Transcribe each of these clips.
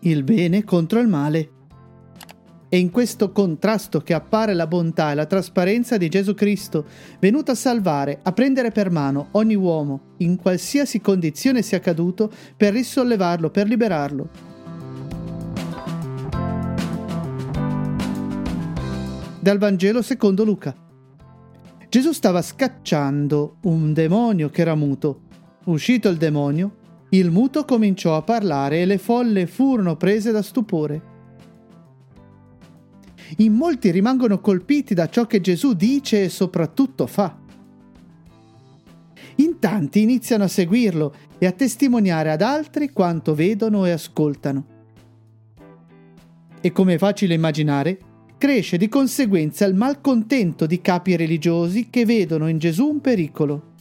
il bene contro il male. È in questo contrasto che appare la bontà e la trasparenza di Gesù Cristo, venuto a salvare, a prendere per mano ogni uomo, in qualsiasi condizione sia caduto, per risollevarlo, per liberarlo. Dal Vangelo secondo Luca. Gesù stava scacciando un demonio che era muto. Uscito il demonio, il muto cominciò a parlare e le folle furono prese da stupore in molti rimangono colpiti da ciò che Gesù dice e soprattutto fa. In tanti iniziano a seguirlo e a testimoniare ad altri quanto vedono e ascoltano. E come è facile immaginare, cresce di conseguenza il malcontento di capi religiosi che vedono in Gesù un pericolo.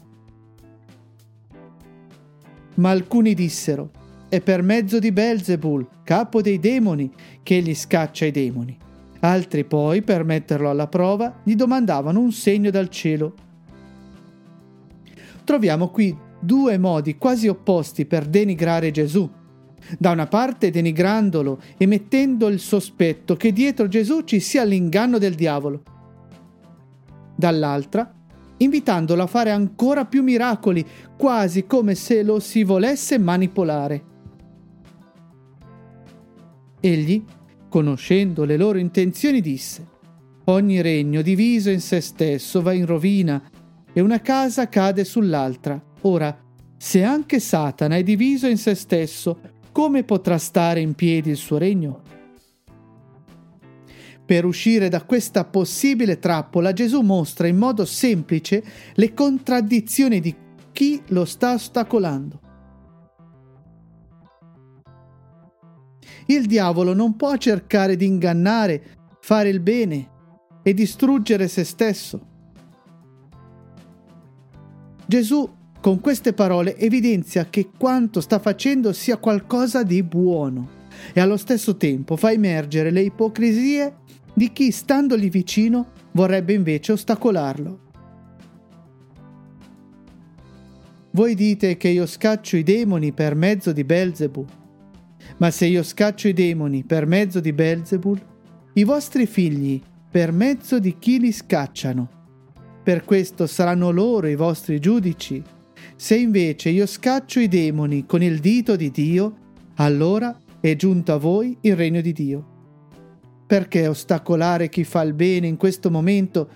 Ma alcuni dissero, è per mezzo di Belzebul, capo dei demoni, che egli scaccia i demoni. Altri poi, per metterlo alla prova, gli domandavano un segno dal cielo. Troviamo qui due modi quasi opposti per denigrare Gesù. Da una parte denigrandolo e mettendo il sospetto che dietro Gesù ci sia l'inganno del diavolo. Dall'altra, invitandolo a fare ancora più miracoli, quasi come se lo si volesse manipolare. Egli conoscendo le loro intenzioni, disse Ogni regno diviso in se stesso va in rovina e una casa cade sull'altra. Ora, se anche Satana è diviso in se stesso, come potrà stare in piedi il suo regno? Per uscire da questa possibile trappola, Gesù mostra in modo semplice le contraddizioni di chi lo sta ostacolando. Il diavolo non può cercare di ingannare, fare il bene e distruggere se stesso. Gesù con queste parole evidenzia che quanto sta facendo sia qualcosa di buono e allo stesso tempo fa emergere le ipocrisie di chi, standogli vicino, vorrebbe invece ostacolarlo. Voi dite che io scaccio i demoni per mezzo di Belzebu ma se io scaccio i demoni per mezzo di Belzebul, i vostri figli per mezzo di chi li scacciano. Per questo saranno loro i vostri giudici. Se invece io scaccio i demoni con il dito di Dio, allora è giunto a voi il regno di Dio. Perché ostacolare chi fa il bene in questo momento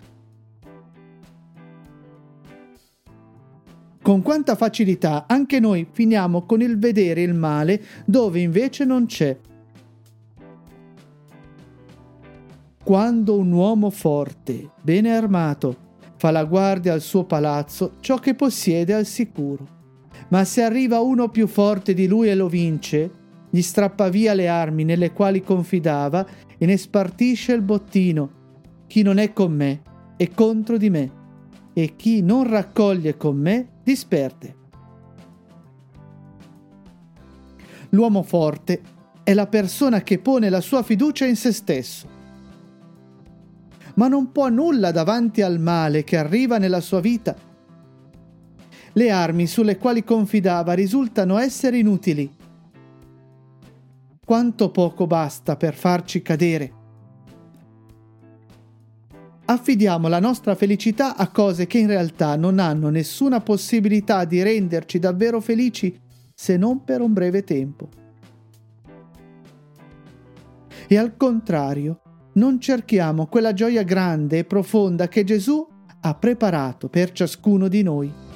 Con quanta facilità anche noi finiamo con il vedere il male dove invece non c'è. Quando un uomo forte, bene armato, fa la guardia al suo palazzo, ciò che possiede è al sicuro. Ma se arriva uno più forte di lui e lo vince, gli strappa via le armi nelle quali confidava e ne spartisce il bottino. Chi non è con me è contro di me, e chi non raccoglie con me disperde. L'uomo forte è la persona che pone la sua fiducia in se stesso, ma non può nulla davanti al male che arriva nella sua vita. Le armi sulle quali confidava risultano essere inutili. Quanto poco basta per farci cadere affidiamo la nostra felicità a cose che in realtà non hanno nessuna possibilità di renderci davvero felici se non per un breve tempo. E al contrario, non cerchiamo quella gioia grande e profonda che Gesù ha preparato per ciascuno di noi.